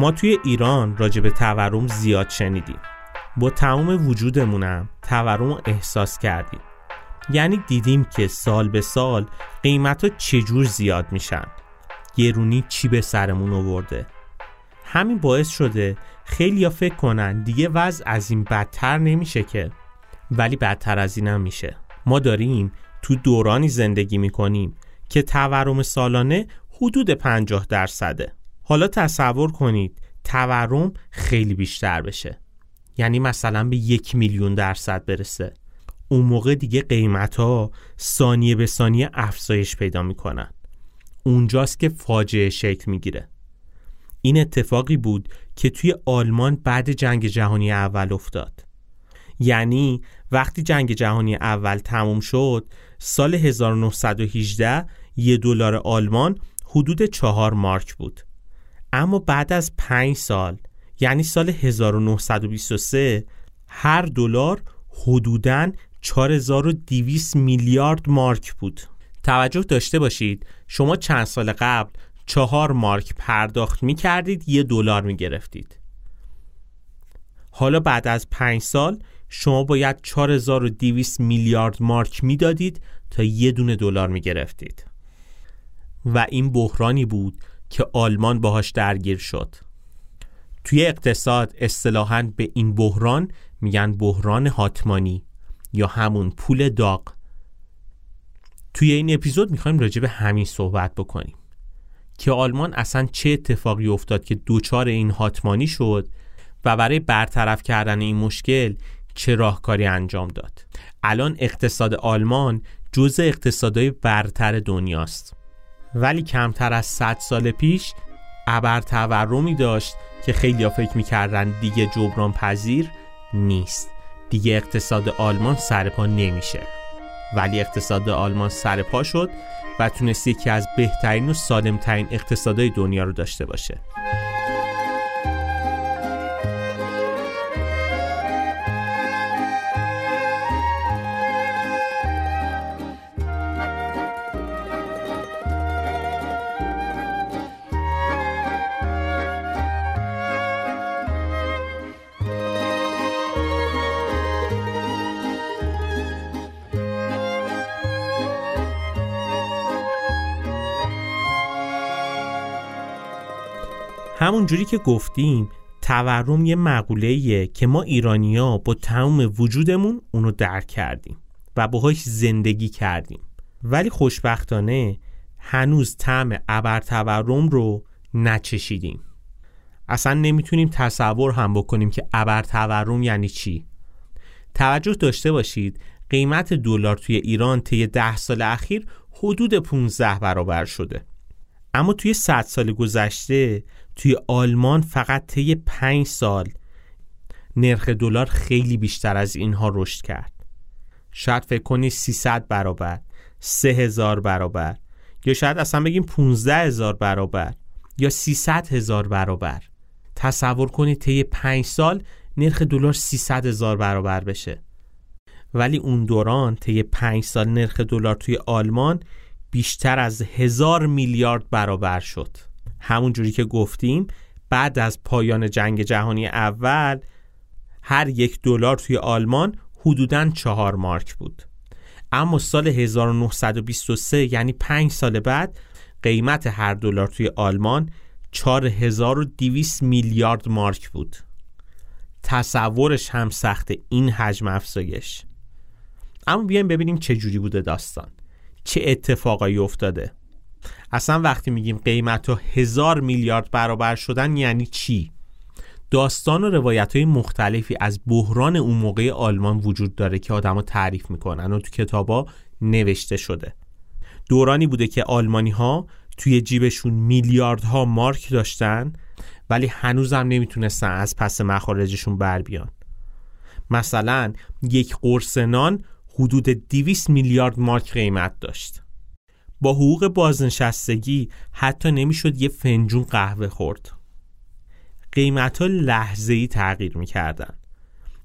ما توی ایران راجع به تورم زیاد شنیدیم. با تمام وجودمونم تورم رو احساس کردیم. یعنی دیدیم که سال به سال قیمت ها چجور زیاد میشن. گرونی چی به سرمون آورده. همین باعث شده خیلی فکر کنن دیگه وضع از این بدتر نمیشه که. ولی بدتر از اینم میشه. ما داریم تو دورانی زندگی می‌کنیم که تورم سالانه حدود 50 درصده. حالا تصور کنید تورم خیلی بیشتر بشه. یعنی مثلا به یک میلیون درصد برسه. اون موقع دیگه قیمت ها ثانیه به ثانیه افزایش پیدا می‌کنن. اونجاست که فاجعه شکل می‌گیره. این اتفاقی بود که توی آلمان بعد جنگ جهانی اول افتاد. یعنی وقتی جنگ جهانی اول تموم شد سال 1918 یه دلار آلمان حدود چهار مارک بود. اما بعد از پنج سال یعنی سال 1923 هر دلار حدوداً 4200 میلیارد مارک بود. توجه داشته باشید شما چند سال قبل چهار مارک پرداخت می کردید یه دلار می گرفتید حالا بعد از پنج سال شما باید 4200 میلیارد مارک می‌دادید تا یه دونه دلار می گرفتید و این بحرانی بود که آلمان باهاش درگیر شد. توی اقتصاد اصطلاحاً به این بحران میگن بحران هاتمانی یا همون پول داغ. توی این اپیزود می‌خوایم راجع به همین صحبت بکنیم که آلمان اصلا چه اتفاقی افتاد که دوچار این هاتمانی شد و برای برطرف کردن این مشکل چه راهکاری انجام داد. الان اقتصاد آلمان جزء اقتصادهای برتر دنیاست. ولی کمتر از 100 سال پیش ابر تورمی داشت که خیلی فکر می‌کردن دیگه جبران پذیر نیست. دیگه اقتصاد آلمان سرپا نمیشه. ولی اقتصاد آلمان سرپا شد و تونست یکی از بهترین و سالمترین اقتصادهای دنیا رو داشته باشه. همون جوری که گفتیم تورم یه مقوله‌ایه که ما ایرانیا با تمام وجودمون اونو درک کردیم و باهاش زندگی کردیم. ولی خوشبختانه هنوز طعم ابر تورم رو نچشیدیم. اصلا نمی‌تونیم تصور هم بکنیم که ابر تورم یعنی چی. توجه داشته باشید قیمت دلار توی ایران طی ده سال اخیر حدود 15 برابر شده. اما توی 100 سال گذشته توی آلمان فقط طی 5 سال نرخ دلار خیلی بیشتر از اینها رشد کرد. شاید فکر کنی 300 برابر 3000 برابر یا شاید اصلا بگیم 15 هزار برابر یا 300 هزار برابر. تصور کنید طی 5 سال نرخ دلار 300 هزار برابر بشه. ولی اون دوران طی 5 سال نرخ دلار توی آلمان بیشتر از هزار میلیارد برابر شد. همون جوری که گفتیم بعد از پایان جنگ جهانی اول هر یک دلار توی آلمان حدوداً چهار مارک بود. اما سال 1923 یعنی پنج سال بعد قیمت هر دلار توی آلمان 4200 میلیارد مارک بود. تصورش هم سخت این حجم افزایش. اما بیایم ببینیم چه جوری بوده داستان. چه اتفاقایی افتاده. اصلا وقتی میگیم قیمت ها هزار میلیارد برابر شدن یعنی چی؟ داستان و روایت های مختلفی از بحران اون موقع آلمان وجود داره که آدما تعریف می‌کنن و تو کتابا نوشته شده. دورانی بوده که آلمانی ها توی جیبشون میلیاردها مارک داشتن ولی هنوزم نمی‌تونستن از پس مخارجشون بر بیان. مثلا یک قرص حدود 200 میلیارد مارک قیمت داشت. با حقوق بازنشستگی حتی نمی‌شد یه فنجون قهوه خورد. قیمت ها لحظه ای تغییر می‌کردن.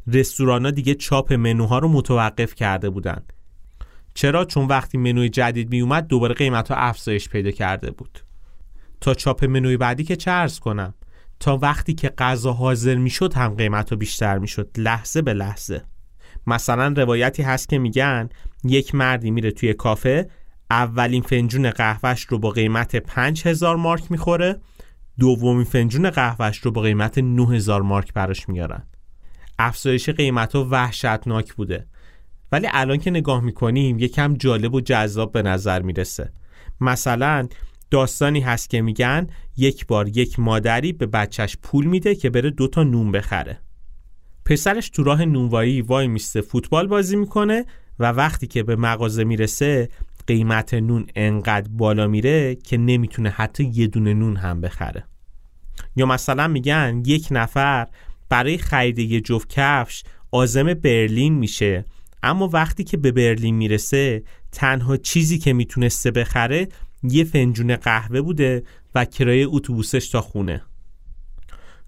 رستوران ها دیگه چاپ منوها رو متوقف کرده بودن. چرا؟ چون وقتی منوی جدید می اومد دوباره قیمت ها افزایش پیدا کرده بود. تا چاپ منوی بعدی که چرز کنم؟ تا وقتی که غذا حاضر می‌شد هم قیمت ها بیشتر می‌شد لحظه به لحظه. مثلا روایتی هست که میگن یک مردی میره توی کافه اولین فنجون قهوهش رو با قیمت 5000 مارک می‌خوره. دومین فنجون قهوهش رو با قیمت 9000 مارک براش میارن افزایش قیمت ها وحشتناک بوده. ولی الان که نگاه می‌کنیم یکم جالب و جذاب به نظر می‌رسه. مثلا داستانی هست که میگن یک بار یک مادری به بچهش پول میده که بره دوتا نون بخره. پسرش تو راه نونوایی وای میسته فوتبال بازی می‌کنه و وقتی که به مغازه می‌رسه قیمت نون انقدر بالا میره که نمی‌تونه حتی یه دونه نون هم بخره. یا مثلا میگن یک نفر برای خرید یه جفت کفش آزم برلین میشه اما وقتی که به برلین می‌رسه تنها چیزی که می‌تونسته بخره یه فنجون قهوه بوده و کرایه اتوبوسش تا خونه.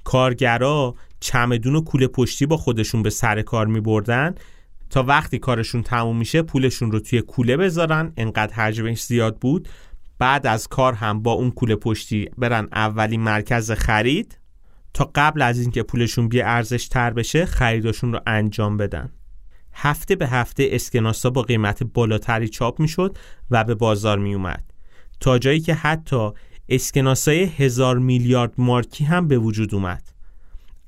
کارگرا چمدون و کوله پشتی با خودشون به سر کار می بردن تا وقتی کارشون تموم میشه پولشون رو توی کوله بذارن. انقدر حجمش زیاد بود. بعد از کار هم با اون کوله پشتی برن اولین مرکز خرید. تا قبل از اینکه پولشون بی ارزش تر بشه خریداشون رو انجام بدن. هفته به هفته اسکناسا با قیمت بالاتری چاپ می‌شد و به بازار می اومد تا جایی که حتی اسکناسای هزار میلیارد مارکی هم به وجود اومد.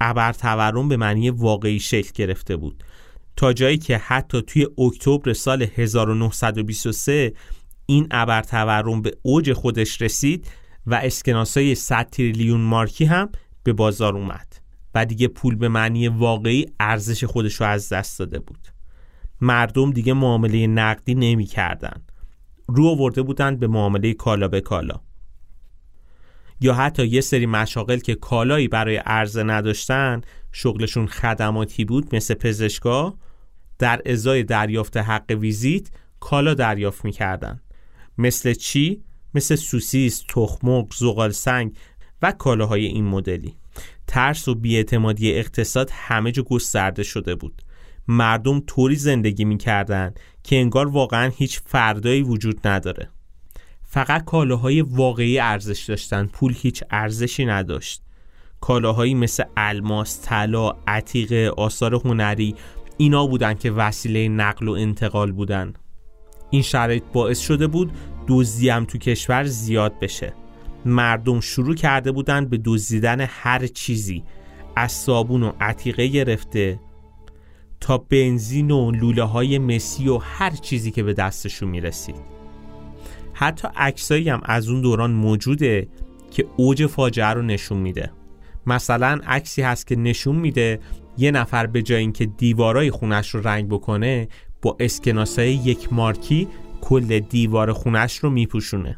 ابر تورم به معنی واقعی شکل گرفته بود. تا جایی که حتی توی اکتبر سال 1923 این ابر تورم به اوج خودش رسید و اسکناسای 100 تریلیون مارکی هم به بازار اومد و دیگه پول به معنی واقعی ارزش خودش رو از دست داده بود مردم دیگه معامله نقدی نمی کردن. رو آورده بودند به معامله کالا به کالا یا حتی یه سری مشاغل که کالایی برای عرضه نداشتن شغلشون خدماتی بود مثل پزشکا در ازای دریافت حق ویزیت کالا دریافت می‌کردن. مثل چی؟ مثل سوسیس، تخمق، زغال سنگ و کالاهای این مدلی. ترس و بیاعتمادی اقتصاد همه جا گسترده شده بود. مردم طوری زندگی می‌کردن که انگار واقعا هیچ فردایی وجود نداره. فقط کالاهای واقعی ارزش داشتن پول هیچ ارزشی نداشت. کالاهایی مثل الماس، طلا، عتیقه، آثار هنری اینا بودن که وسیله نقل و انتقال بودن. این شرایط باعث شده بود دزدی هم تو کشور زیاد بشه. مردم شروع کرده بودن به دزدیدن هر چیزی. از صابون و عتیقه گرفته تا بنزین و لوله های مسی و هر چیزی که به دستشون می‌رسید. حتی عکسایی هم از اون دوران موجوده که اوج فاجعه رو نشون میده. مثلا عکسی هست که نشون میده یه نفر به جای اینکه دیوارای خونش رو رنگ بکنه با اسکناسای یک مارکی کل دیوار خونش رو میپوشونه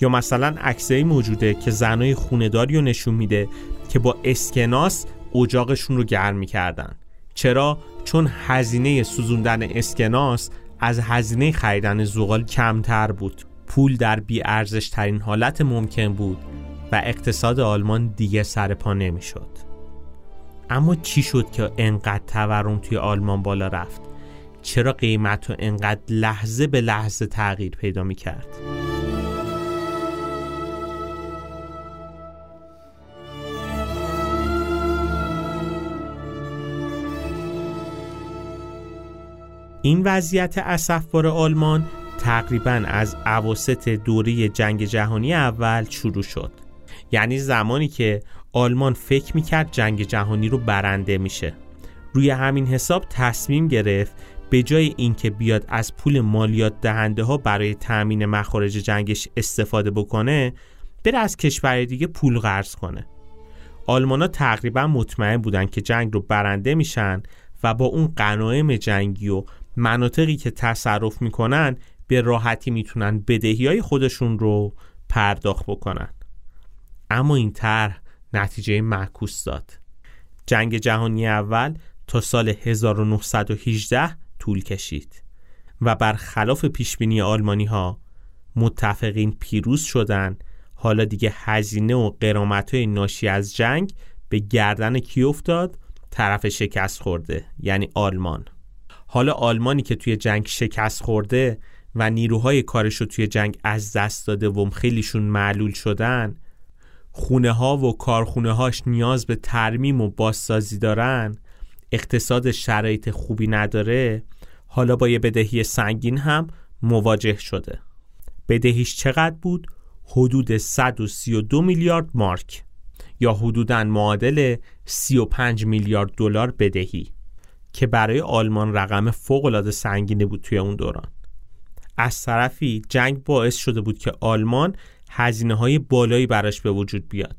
یا مثلا عکسایی موجوده که زنای خونداری رو نشون میده که با اسکناس اجاقشون رو گرم می‌کردن چرا؟ چون هزینه سوزوندن اسکناس از هزینه خریدن زغال کمتر بود پول در بی ارزش ترین حالت ممکن بود و اقتصاد آلمان دیگه سر پا نمی‌شد. اما چی شد که انقدر تورم توی آلمان بالا رفت؟ چرا قیمت رو انقدر لحظه به لحظه تغییر پیدا می کرد؟ این وضعیت اسفبار آلمان تقریبا از عواسط دوره جنگ جهانی اول شروع شد یعنی زمانی که آلمان فکر می‌کرد جنگ جهانی رو برنده میشه. روی همین حساب تصمیم گرفت به جای اینکه بیاد از پول مالیات دهنده ها برای تأمین مخارج جنگش استفاده بکنه بره از کشور دیگه پول قرض کنه. آلمانا تقریبا مطمئن بودن که جنگ رو برنده میشن و با اون قنایم جنگی و مناطقی که تصرف می‌کنن به راحتی می‌تونن بدهی های خودشون رو پرداخت بکنن. اما این طرح نتیجه معکوس داد. جنگ جهانی اول تا سال 1918 طول کشید و برخلاف پیشبینی آلمانی ها متفقین پیروز شدن. حالا دیگه هزینه و قرامت های ناشی از جنگ به گردن کی افتاد؟ طرف شکست خورده یعنی آلمان. حالا آلمانی که توی جنگ شکست خورده و نیروهای کارش رو توی جنگ از دست داده و خیلیشون معلول شدن خونه ها و کارخونه هاش نیاز به ترمیم و بازسازی دارن اقتصاد شرایط خوبی نداره حالا با یه بدهی سنگین هم مواجه شده بدهیش چقدر بود؟ حدود 132 میلیارد مارک یا حدوداً معادل 35 میلیارد دلار بدهی که برای آلمان رقم فوق سنگینی بود توی اون دوران از طرفی جنگ باعث شده بود که آلمان هزینه های بالایی براش به وجود بیاد.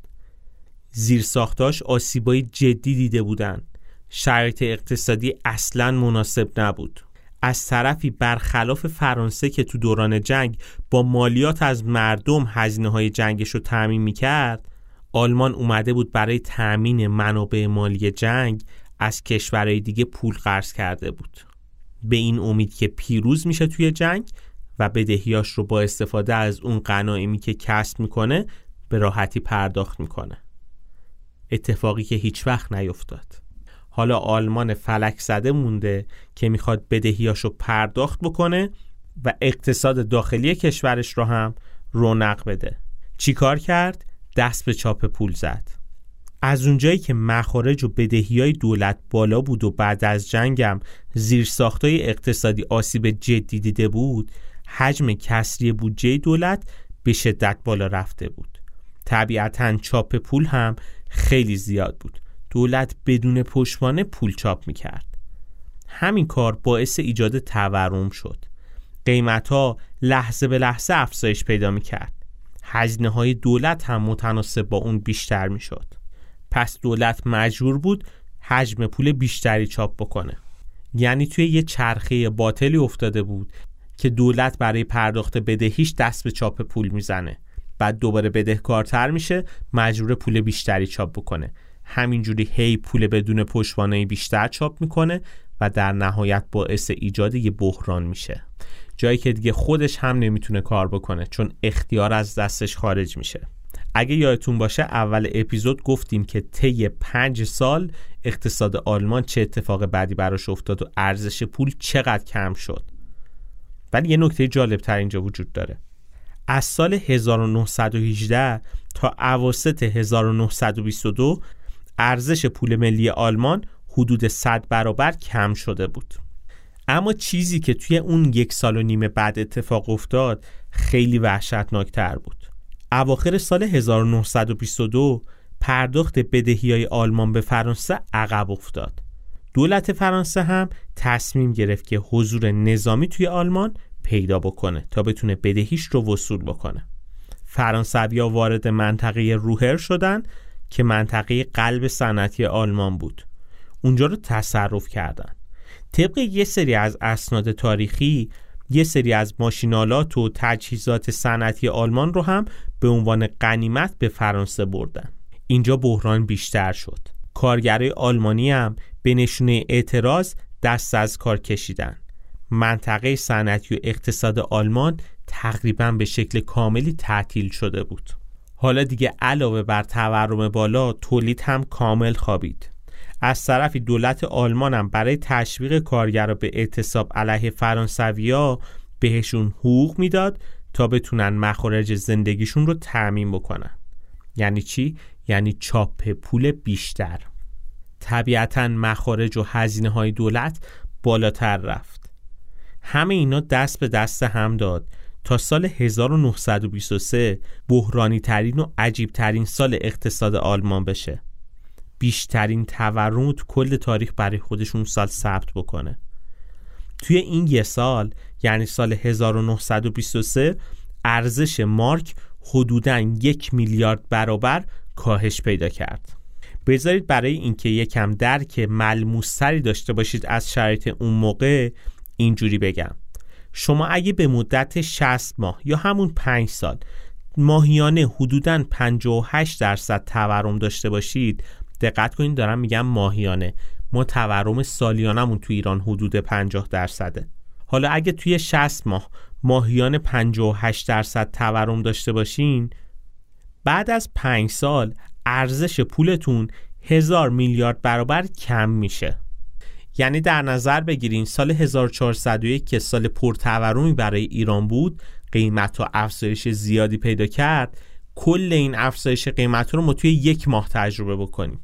زیر ساختاش آسیبای جدی دیده بودن. شرایط اقتصادی اصلا مناسب نبود. از طرفی برخلاف فرانسه که تو دوران جنگ با مالیات از مردم هزینه های جنگش رو تعمین می کرد آلمان اومده بود برای تأمین منابع مالی جنگ از کشورهای دیگه پول قرض کرده بود. به این امید که پیروز میشه توی جنگ و بدهیاش رو با استفاده از اون غنایمی که کسب می‌کنه به راحتی پرداخت می‌کنه. اتفاقی که هیچ وقت نیفتاد. حالا آلمان فلک زده مونده که می‌خواد بدهیاش رو پرداخت بکنه و اقتصاد داخلی کشورش رو هم رونق بده. چیکار کرد؟ دست به چاپ پول زد. از اونجایی که مخارج و بدهی های دولت بالا بود و بعد از جنگم زیر ساختای اقتصادی آسیب جدی دیده بود حجم کسری بودجه دولت به شدت بالا رفته بود. طبیعتا چاپ پول هم خیلی زیاد بود. دولت بدون پشتوانه پول چاپ می‌کرد. همین کار باعث ایجاد تورم شد. قیمت ها لحظه به لحظه افزایش پیدا می‌کرد. هزینه های دولت هم متناسب با اون بیشتر می‌شد. پس دولت مجبور بود حجم پول بیشتری چاپ بکنه. یعنی توی یه چرخه باطلی افتاده بود که دولت برای پرداخت بدهیش دست به چاپ پول می‌زنه. بعد دوباره بدهکارتر میشه مجبور پول بیشتری چاپ بکنه. همینجوری هی پول بدون پشتوانه بیشتر چاپ می‌کنه و در نهایت باعث ایجاد یه بحران میشه. جایی که دیگه خودش هم نمی‌تونه کار بکنه چون اختیار از دستش خارج میشه. اگه یادتون باشه اول اپیزود گفتیم که طی پنج سال اقتصاد آلمان چه اتفاق بعدی براش افتاد و ارزش پول چقدر کم شد. ولی یه نکته جالب تر اینجا وجود داره. از سال 1918 تا اواسط 1922 ارزش پول ملی آلمان حدود 100 برابر کم شده بود. اما چیزی که توی اون یک سال و نیم بعد اتفاق افتاد خیلی وحشتناکتر بود. اواخر سال 1922 پرداخت بدهی های آلمان به فرانسه عقب افتاد. دولت فرانسه هم تصمیم گرفت که حضور نظامی توی آلمان پیدا بکنه تا بتونه بدهیش رو وصول بکنه. فرانسویا وارد منطقه روهر شدن که منطقه قلب صنعتی آلمان بود. اونجا رو تصرف کردن. طبق یه سری از اسناد تاریخی یه سری از ماشینالات و تجهیزات صنعتی آلمان رو هم به عنوان قنیمت به فرانسه بردن. اینجا بحران بیشتر شد. کارگرای آلمانی هم به نشونه اعتراض دست از کار کشیدن. منطقه صنعتی و اقتصاد آلمان تقریبا به شکل کاملی تعطیل شده بود. حالا دیگه علاوه بر تورم بالا تولید هم کامل خوابید. از طرفی دولت آلمان هم برای تشویق کارگرا به اعتصاب علیه فرانسویا بهشون حقوق می‌داد تا بتونن مخارج زندگیشون رو تعمین بکنن. یعنی چی؟ یعنی چاپ پول بیشتر. طبیعتا مخارج و هزینه های دولت بالاتر رفت. همه اینا دست به دست هم داد. تا سال 1923 بحرانی ترین و عجیب ترین سال اقتصاد آلمان بشه. بیشترین تورم تو کل تاریخ برای خودشون سال ثبت بکنه. توی این یه سال یعنی سال 1923 ارزش مارک حدوداً یک میلیارد برابر کاهش پیدا کرد. بذارید برای اینکه یکم درک ملموستری داشته باشید از شرایط اون موقع اینجوری بگم. شما اگه به مدت 60 ماه یا همون 5 سال ماهیانه حدوداً 58 درصد تورم داشته باشید دقت کنید دارم میگم ماهیانه. ما تورم سالیانمون تو ایران حدود 50 درصده. حالا اگه توی 60 ماه ماهیان 58 درصد تورم داشته باشین بعد از 5 سال ارزش پولتون هزار میلیارد برابر کم میشه. یعنی در نظر بگیرین سال 1401 که سال پرتورمی برای ایران بود قیمت و افزایش زیادی پیدا کرد کل این افزایش قیمت رو ما توی یک ماه تجربه بکنیم.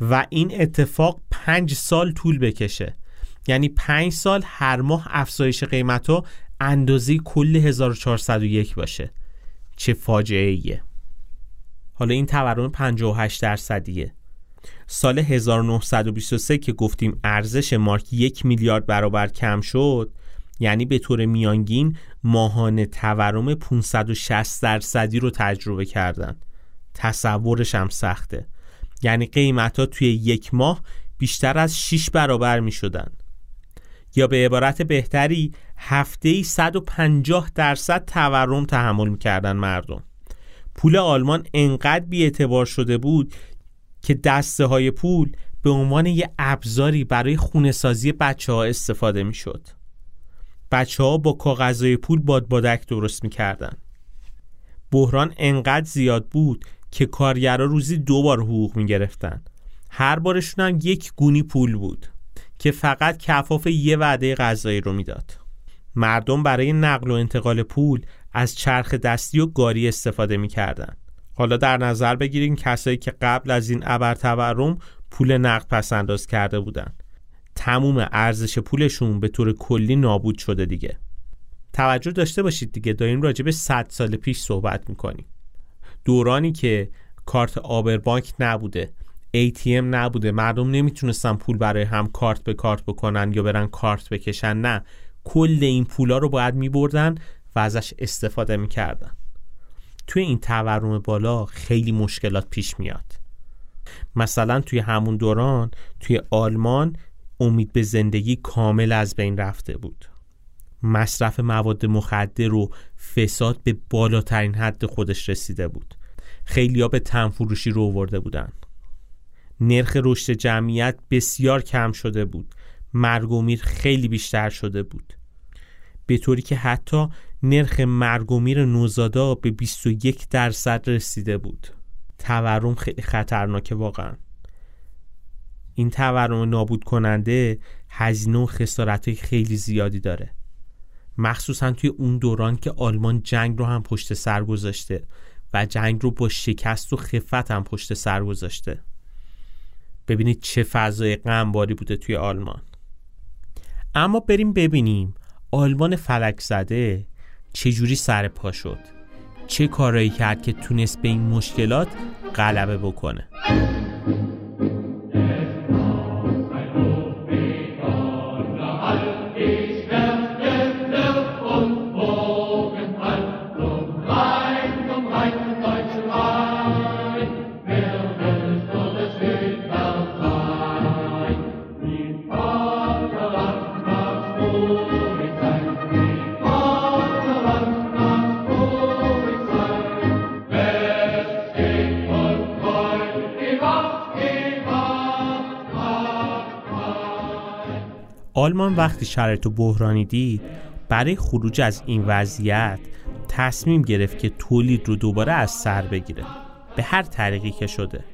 و این اتفاق پنج سال طول بکشه. یعنی پنج سال هر ماه افزایش قیمت ها اندازه کل 1401 باشه. چه فاجعه ایه حالا این تورم 58 درصدیه. سال 1923 که گفتیم ارزش مارک یک میلیارد برابر کم شد یعنی به طور میانگین ماهانه تورم 560 درصدی رو تجربه کردن. تصورش هم سخته. یعنی قیمت ها توی یک ماه بیشتر از 6 برابر می شدن یا به عبارت بهتری هفته 150 درصد تورم تحمل می‌کردن مردم. پول آلمان انقدر بیاعتبار شده بود که دسته های پول به عنوان یه ابزاری برای خونه سازی بچه ها استفاده می شد. بچه ها با کاغذهای پول بادبادک درست می کردن. بحران انقدر زیاد بود که کارگرها روزی دو بار حقوق می گرفتن. هر بارشون هم یک گونی پول بود که فقط کفاف یه وعده غذایی رو می‌داد. مردم برای نقل و انتقال پول از چرخ دستی و گاری استفاده می‌کردند. حالا در نظر بگیریم کسایی که قبل از این ابر تورم پول نقد پس انداز کرده بودن. تموم ارزش پولشون به طور کلی نابود شده دیگه. توجه داشته باشید دیگه داریم راجع به 100 سال پیش صحبت می‌کنیم. دورانی که کارت آبربانک نبوده ATM نبوده مردم نمی‌تونستن پول برای هم کارت به کارت بکنن یا برن کارت بکشن نه. کل این پولا رو باید میبردن و ازش استفاده می‌کردن. توی این تورم بالا خیلی مشکلات پیش میاد. مثلا توی همون دوران توی آلمان امید به زندگی کامل از بین رفته بود. مصرف مواد مخدر و فساد به بالاترین حد خودش رسیده بود. خیلیا به تنفروشی رو آورده بودن. نرخ رشد جمعیت بسیار کم شده بود. مرگ و میر خیلی بیشتر شده بود. به طوری که حتی نرخ مرگ و میر نوزادا به 21 درصد رسیده بود. تورم خیلی خطرناکه واقعا. این تورم نابود کننده هزینه و خسارت خیلی زیادی داره. مخصوصا توی اون دوران که آلمان جنگ رو هم پشت سر گذاشته و جنگ رو با شکست و خفت هم پشت سر گذاشته. ببینید چه فضای غمباری بوده توی آلمان. اما بریم ببینیم آلمان فلک زده چجوری سر پا شد؟ چه کارایی کرد که تونست به این مشکلات غلبه بکنه؟ آلمان وقتی شرایط بحرانی دید برای خروج از این وضعیت تصمیم گرفت که تولید رو دوباره از سر بگیره. به هر طریقی که شده.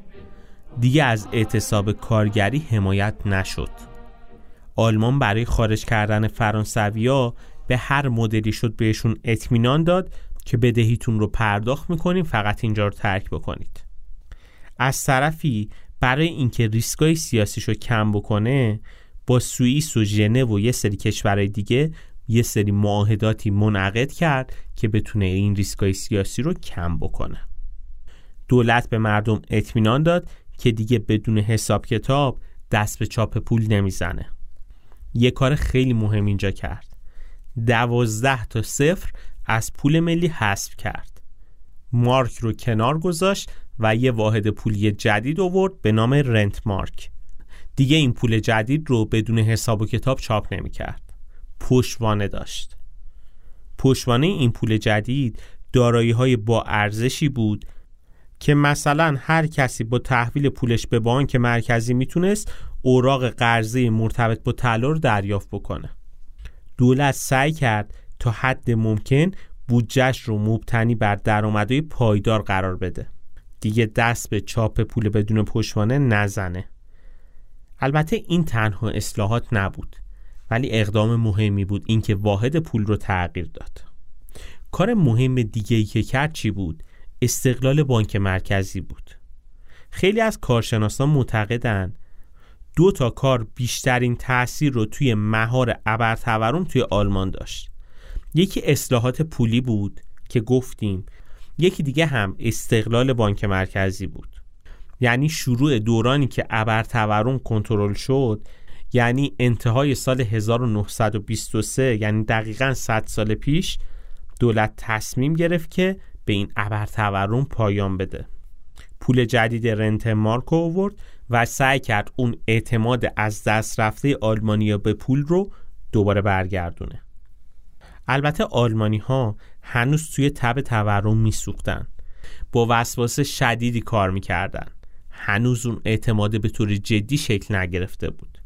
دیگه از اعتصاب کارگری حمایت نشد. آلمان برای خارج کردن فرانسویا به هر مدلی شد بهشون اطمینان داد که بدهیتون رو پرداخت می‌کنیم فقط اینجا رو ترک بکنید. از طرفی برای اینکه ریسکای سیاسیش رو کم بکنه با سوئیس و ژنو و یه سری کشورهای دیگه یه سری معاهداتی منعقد کرد که بتونه این ریسکای سیاسی رو کم بکنه. دولت به مردم اطمینان داد که دیگه بدون حساب کتاب دست به چاپ پول نمی‌زنه. یه کار خیلی مهم اینجا کرد. دوازده تا صفر از پول ملی حذف کرد. مارک رو کنار گذاشت و یه واحد پولی جدید آورد به نام رنت مارک دیگه این پول جدید رو بدون حساب و کتاب چاپ نمی کرد پشتوانه داشت. پشتوانه این پول جدید دارایی های با ارزشی بود که مثلا هر کسی با تحویل پولش به بانک مرکزی می‌تونست اوراق قرضه مرتبط با طلا رو دریافت بکنه. دولت سعی کرد تا حد ممکن بودجهش رو مبتنی بر درآمدهای پایدار قرار بده. دیگه دست به چاپ پول بدون پشتوانه نزنه. البته این تنها اصلاحات نبود ولی اقدام مهمی بود اینکه واحد پول رو تغییر داد. کار مهم دیگه ای که کرد چی بود؟ استقلال بانک مرکزی بود. خیلی از کارشناسان معتقدند دو تا کار بیشترین تاثیر رو توی مهار ابرتورم توی آلمان داشت. یکی اصلاحات پولی بود که گفتیم یکی دیگه هم استقلال بانک مرکزی بود. یعنی شروع دورانی که ابرتورم کنترل شد یعنی انتهای سال 1923 یعنی دقیقا 100 سال پیش دولت تصمیم گرفت که به این ابرتورم پایان بده. پول جدید رنت مارک آورد و سعی کرد اون اعتماد از دست رفته آلمانیا به پول رو دوباره برگردونه. البته آلمانی ها هنوز توی تب تورم میسوختن. با وسواس شدیدی کار می‌کردن. هنوز اون اعتماد به طور جدی شکل نگرفته بود.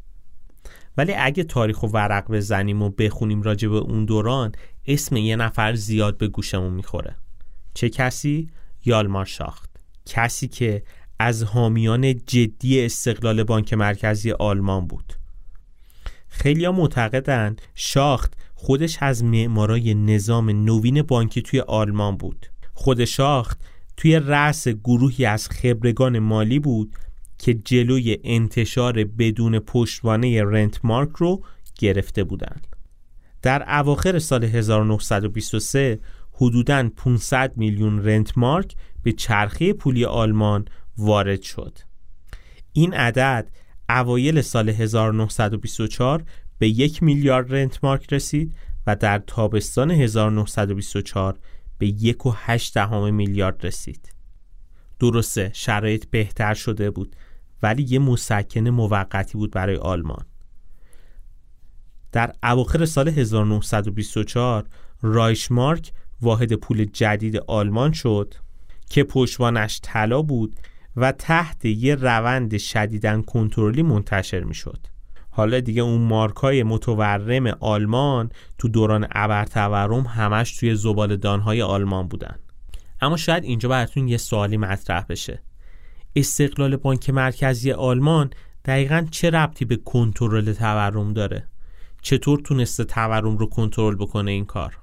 ولی اگه تاریخ و ورق بزنیم و بخونیم راجع به اون دوران اسم یه نفر زیاد به گوشمون می‌خوره. چه کسی؟ یالمار شاخت. کسی که از حامیان جدی استقلال بانک مرکزی آلمان بود. خیلی ها معتقدن شاخت خودش از معمارای نظام نوین بانکی توی آلمان بود. خود شاخت توی رأس گروهی از خبرگان مالی بود که جلوی انتشار بدون پشتوانه رنت مارک رو گرفته بودند. در اواخر سال 1923 حدوداً 500 میلیون رنت مارک به چرخه پولی آلمان وارد شد. این عدد اوایل سال 1924 به یک میلیارد رنت مارک رسید و در تابستان 1924 به یک و هشت دهم میلیارد رسید. درسته شرایط بهتر شده بود ولی یه مسکن موقتی بود برای آلمان. در اواخر سال 1924 رایشمارک واحد پول جدید آلمان شد که پشتوانش طلا بود و تحت یه روند شدیدن کنترلی منتشر می شد. حالا دیگه اون مارکای متورم آلمان تو دوران ابرتورم همش توی زبالدانهای آلمان بودن. اما شاید اینجا براتون یه سوالی مطرح بشه. استقلال بانک مرکزی آلمان دقیقا چه ربطی به کنترل تورم داره؟ چطور تونسته تورم رو کنترل بکنه این کار؟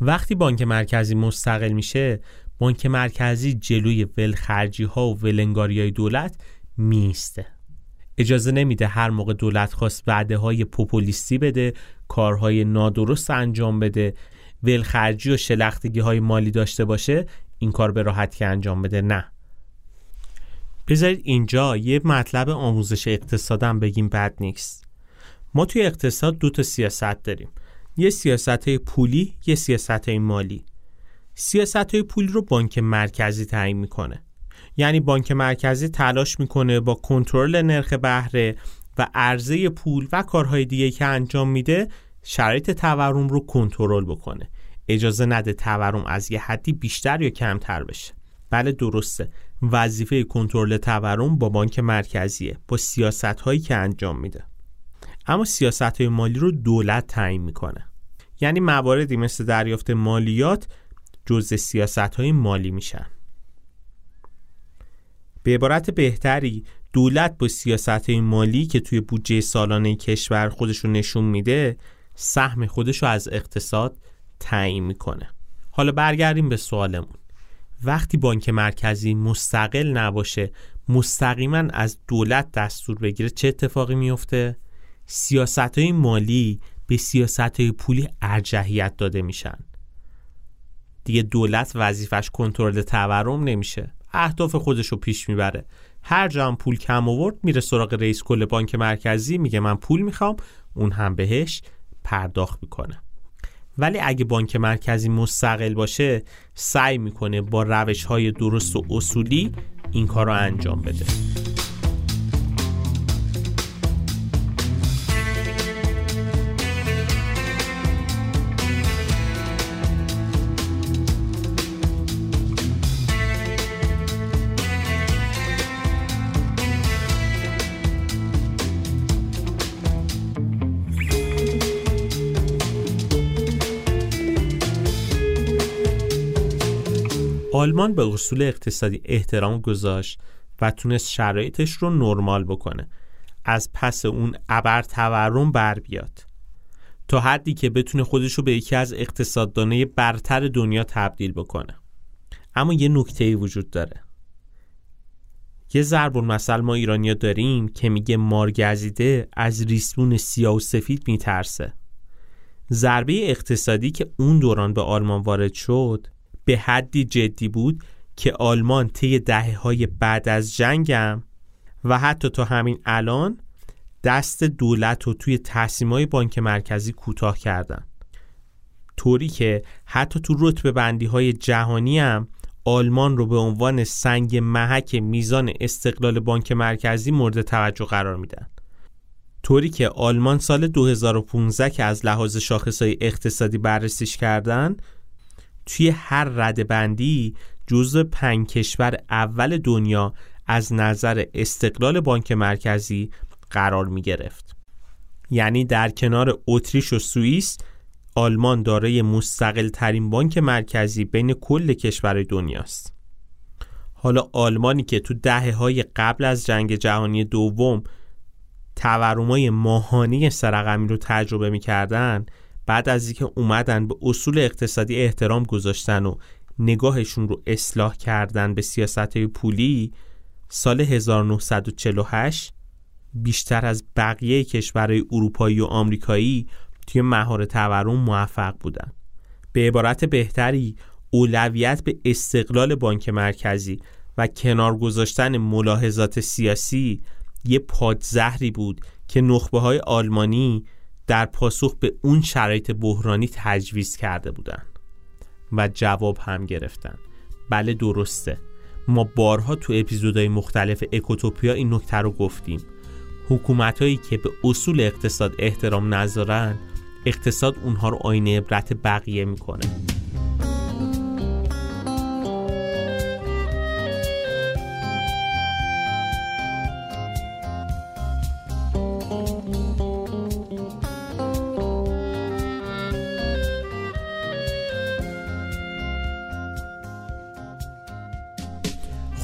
وقتی بانک مرکزی مستقل میشه بانک مرکزی جلوی ولخرجی ها و ولنگاری های دولت میسته اجازه نمیده هر موقع دولت خواست وعده های پوپولیستی بده کارهای نادرست انجام بده ولخرجی و شلختگی های مالی داشته باشه این کار به راحتی انجام بده. نه. بذارید اینجا یه مطلب آموزش اقتصادم بگیم بد نیست. ما توی اقتصاد دو تا سیاست داریم. یه سیاست های پولی یه سیاست های مالی. سیاست های پولی رو بانک مرکزی تعیین می‌کنه. یعنی بانک مرکزی تلاش می‌کنه با کنترل نرخ بهره و عرضه پول و کارهای دیگه که انجام میده شرایط تورم رو کنترل بکنه. اجازه نده تورم از یه حدی بیشتر یا کمتر بشه. بله درسته. وظیفه کنترل تورم با بانک مرکزیه با سیاست هایی که انجام میده. اما سیاست های مالی رو دولت تعیین می‌کنه. یعنی مواردی مثل دریافت مالیات جزء سیاست های مالی میشن. به عبارت بهتری دولت با سیاست مالی که توی بودجه سالانه کشور خودش رو نشون میده سهم خودش رو از اقتصاد تعیین می‌کنه. حالا برگردیم به سوالمون. وقتی بانک مرکزی مستقل نباشه مستقیما از دولت دستور بگیره چه اتفاقی میفته؟ سیاست های مالی به سیاست های پولی ارجحیت داده میشن. دیگه دولت وظیفش کنترل تورم نمیشه. اهداف خودش رو پیش می‌بره. هر جا هم پول کم آورد میره سراغ رئیس کل بانک مرکزی میگه من پول می‌خوام اون هم بهش پرداخت می‌کنه. ولی اگه بانک مرکزی مستقل باشه سعی می‌کنه با روش های درست و اصولی این کار رو انجام بده. آلمان به اصول اقتصادی احترام گذاشت و تونست شرایطش رو نرمال بکنه. از پس اون ابر تورم بر بیاد. تا حدی که بتونه خودش رو به یکی از اقتصاددانه برتر دنیا تبدیل بکنه. اما یه نکته وجود داره. یه ضرب المثل ما ایرانیا داریم که میگه مارگزیده از ریسمون سیاه و سفید میترسه. ضربه اقتصادی که اون دوران به آلمان وارد شد به حدی جدی بود که آلمان طی دهه های بعد از جنگم و حتی تا همین الان دست دولت رو توی تصمیم های بانک مرکزی کوتاه کردن. طوری که حتی تو رتبه بندی های جهانی هم آلمان رو به عنوان سنگ محک میزان استقلال بانک مرکزی مورد توجه قرار میدن. طوری که آلمان سال 2015 که از لحاظ شاخصهای اقتصادی بررسیش کردن توی هر رده بندی جزو پنج کشور اول دنیا از نظر استقلال بانک مرکزی قرار می گرفت. یعنی در کنار اتریش و سوئیس آلمان دارای مستقل ترین بانک مرکزی بین کل کشورهای دنیاست. حالا آلمانی که تو دهه های قبل از جنگ جهانی دوم تورمای ماهانه سرقمی رو تجربه می‌کردن بعد از اینکه اومدن به اصول اقتصادی احترام گذاشتن و نگاهشون رو اصلاح کردن به سیاست پولی سال 1948 بیشتر از بقیه کشورهای اروپایی و آمریکایی توی مهار تورم موفق بودن. به عبارت بهتری اولویت به استقلال بانک مرکزی و کنار گذاشتن ملاحظات سیاسی یه پادزهری بود که نخبه های آلمانی در پاسخ به اون شرایط بحرانی تجویز کرده بودن و جواب هم گرفتن. بله درسته. ما بارها تو اپیزودهای مختلف اکوتوپیا این نکته رو گفتیم. حکومت هایی که به اصول اقتصاد احترام نذارن اقتصاد اونها رو آینه عبرت بقیه می‌کنه.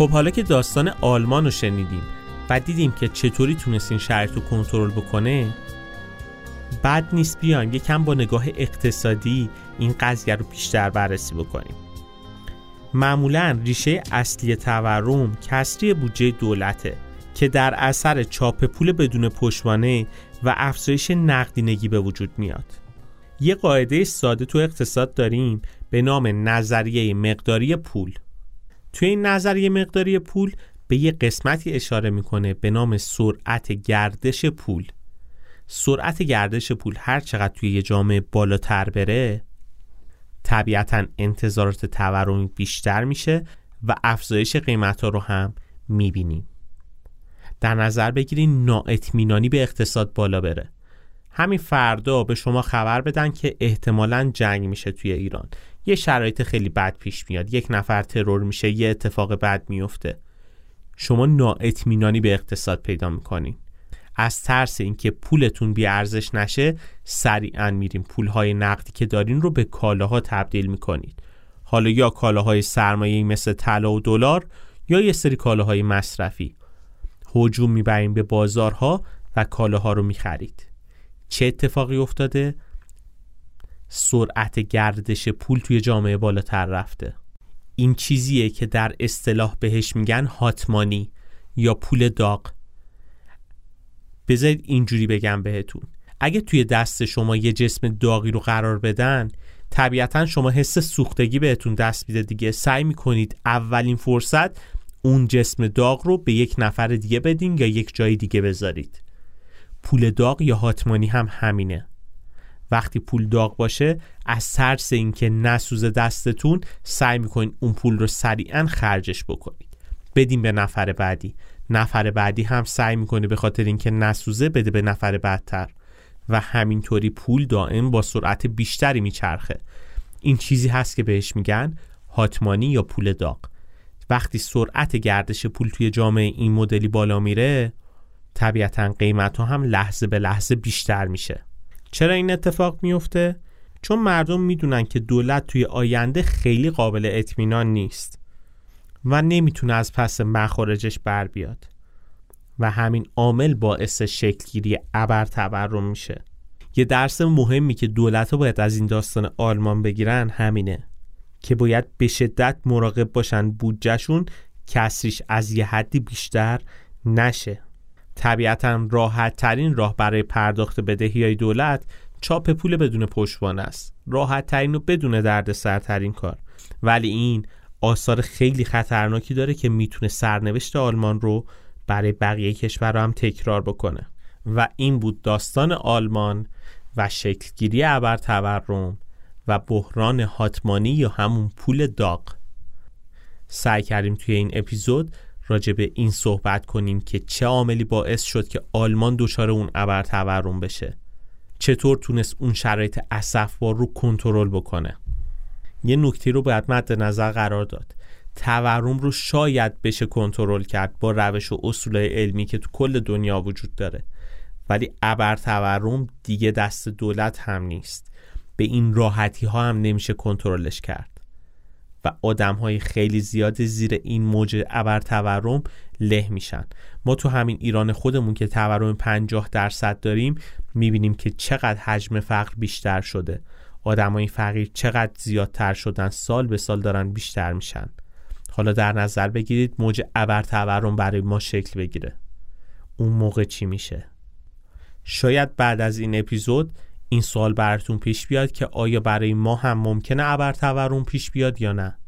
خب حالا که داستان آلمان رو شنیدیم و دیدیم که چطوری تونست این شرط رو کنترل بکنه بعد نیست بیایم یکم با نگاه اقتصادی این قضیه رو بیشتر بررسی بکنیم. معمولا ریشه اصلی تورم کسری بودجه دولته که در اثر چاپ پول بدون پشتوانه و افزایش نقدینگی به وجود میاد. یه قاعده ساده تو اقتصاد داریم به نام نظریه مقداری پول. توی این نظریه مقداری پول به یه قسمتی اشاره می‌کنه به نام سرعت گردش پول. سرعت گردش پول هر چقدر توی یه جامعه بالاتر بره طبیعتا انتظارات تورمی بیشتر میشه و افزایش قیمت ها رو هم می‌بینیم. در نظر بگیرین نااطمینانی به اقتصاد بالا بره. همین فردا به شما خبر بدن که احتمالا جنگ میشه توی ایران. یه شرایط خیلی بد پیش میاد. یک نفر ترور میشه یه اتفاق بد میفته. شما نااطمینانی به اقتصاد پیدا می‌کنین. از ترس اینکه پولتون بی ارزش نشه سریعا میریم پولهای نقدی که دارین رو به کالاها تبدیل می‌کنید. حالا یا کالاهای سرمایه مثل طلا و دلار یا یه سری کالاهای مصرفی. هجوم می‌بریم به بازارها و کالاها رو می‌خرید. چه اتفاقی افتاده؟ سرعت گردش پول توی جامعه بالاتر رفته. این چیزیه که در اصطلاح بهش میگن هاتمانی یا پول داغ. بذارید اینجوری بگم بهتون. اگه توی دست شما یه جسم داغی رو قرار بدن طبیعتا شما حس سوختگی بهتون دست میده دیگه. سعی می‌کنید اولین فرصت اون جسم داغ رو به یک نفر دیگه بدین یا یک جای دیگه بذارید. پول داغ یا هاتمانی هم همینه. وقتی پول داغ باشه از ترس اینکه نسوزه دستتون سعی می‌کنید اون پول رو سریعا خرجش بکنید. بدین به نفر بعدی. نفر بعدی هم سعی می‌کنه به خاطر اینکه نسوزه بده به نفر بعدتر و همینطوری پول دائم با سرعت بیشتری میچرخه. این چیزی هست که بهش میگن هاتمانی یا پول داغ. وقتی سرعت گردش پول توی جامعه این مدلی بالا میره طبیعتا قیمت ها هم لحظه به لحظه بیشتر میشه. چرا این اتفاق میفته؟ چون مردم می‌دونن که دولت توی آینده خیلی قابل اطمینان نیست و نمی‌تونه از پس مخارجش بر بیاد و همین عامل باعث شکلگیری ابر تورم میشه یه درس مهمی که دولت ها باید از این داستان آلمان بگیرن همینه که باید به شدت مراقب باشن بودجهشون کسریش از یه حدی بیشتر نشه طبیعتا راحت ترین راه برای پرداخت بدهی های دولت چاپ پول بدون پشتوانه است. راحت ترین و بدون درد سرترین کار. ولی این آثار خیلی خطرناکی داره که می‌تونه سرنوشت آلمان رو برای بقیه کشور هم تکرار بکنه. و این بود داستان آلمان و شکلگیری ابر تورم و بحران هاتمانی یا همون پول داغ. سعی کردیم توی این اپیزود راجع به این صحبت کنیم که چه عاملی باعث شد که آلمان دچار اون ابر تورم بشه. چطور تونست اون شرایط اسفبار رو کنترل بکنه. یه نکته رو باید مد نظر قرار داد. تورم رو شاید بشه کنترل کرد با روش و اصول علمی که تو کل دنیا وجود داره. ولی ابر تورم دیگه دست دولت هم نیست. به این راحتی ها هم نمیشه کنترلش کرد. و آدم های خیلی زیاد زیر این موج ابر تورم له میشن. ما تو همین ایران خودمون که تورم 50 درصد داریم می‌بینیم که چقدر حجم فقر بیشتر شده. آدمای فقیر چقدر زیادتر شدن سال به سال دارن بیشتر میشن. حالا در نظر بگیرید موج ابر تورم برای ما شکل بگیره. اون موقع چی میشه؟ شاید بعد از این اپیزود این سوال براتون پیش بیاد که آیا برای ما هم ممکنه ابر تورم پیش بیاد یا نه؟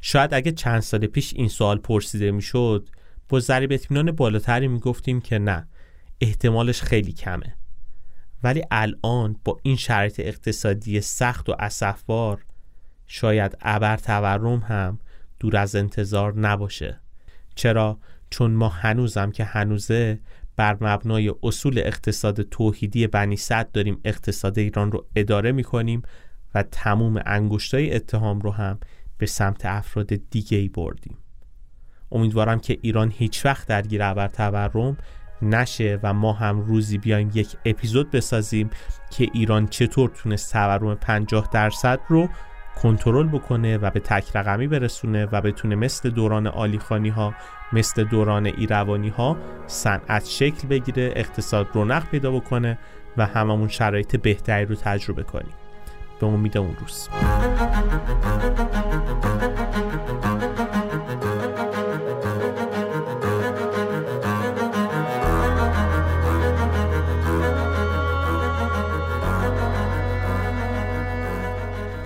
شاید اگه چند سال پیش این سوال پرسیده می‌شد با ضریب اطمینان بالاتری می‌گفتیم که نه احتمالش خیلی کمه. ولی الان با این شرایط اقتصادی سخت و اسفبار شاید ابر تورم هم دور از انتظار نباشه. چرا؟ چون ما هنوزم که هنوزه بر مبنای اصول اقتصاد توحیدی بنی صد داریم اقتصاد ایران رو اداره می‌کنیم و تموم انگشتای اتهام رو هم به سمت افراد دیگه ای بردیم. امیدوارم که ایران هیچ وقت درگیر ابر تورم نشه و ما هم روزی بیایم یک اپیزود بسازیم که ایران چطور تونست تورم 50 درصد رو کنترل بکنه و به تک رقمی برسونه و بتونه مثل دوران آلیخانی ها مثل دوران ایروانی ها صنعت شکل بگیره اقتصاد رونق پیدا بکنه و هممون شرایط بهتری رو تجربه کنیم. به امید اون روز.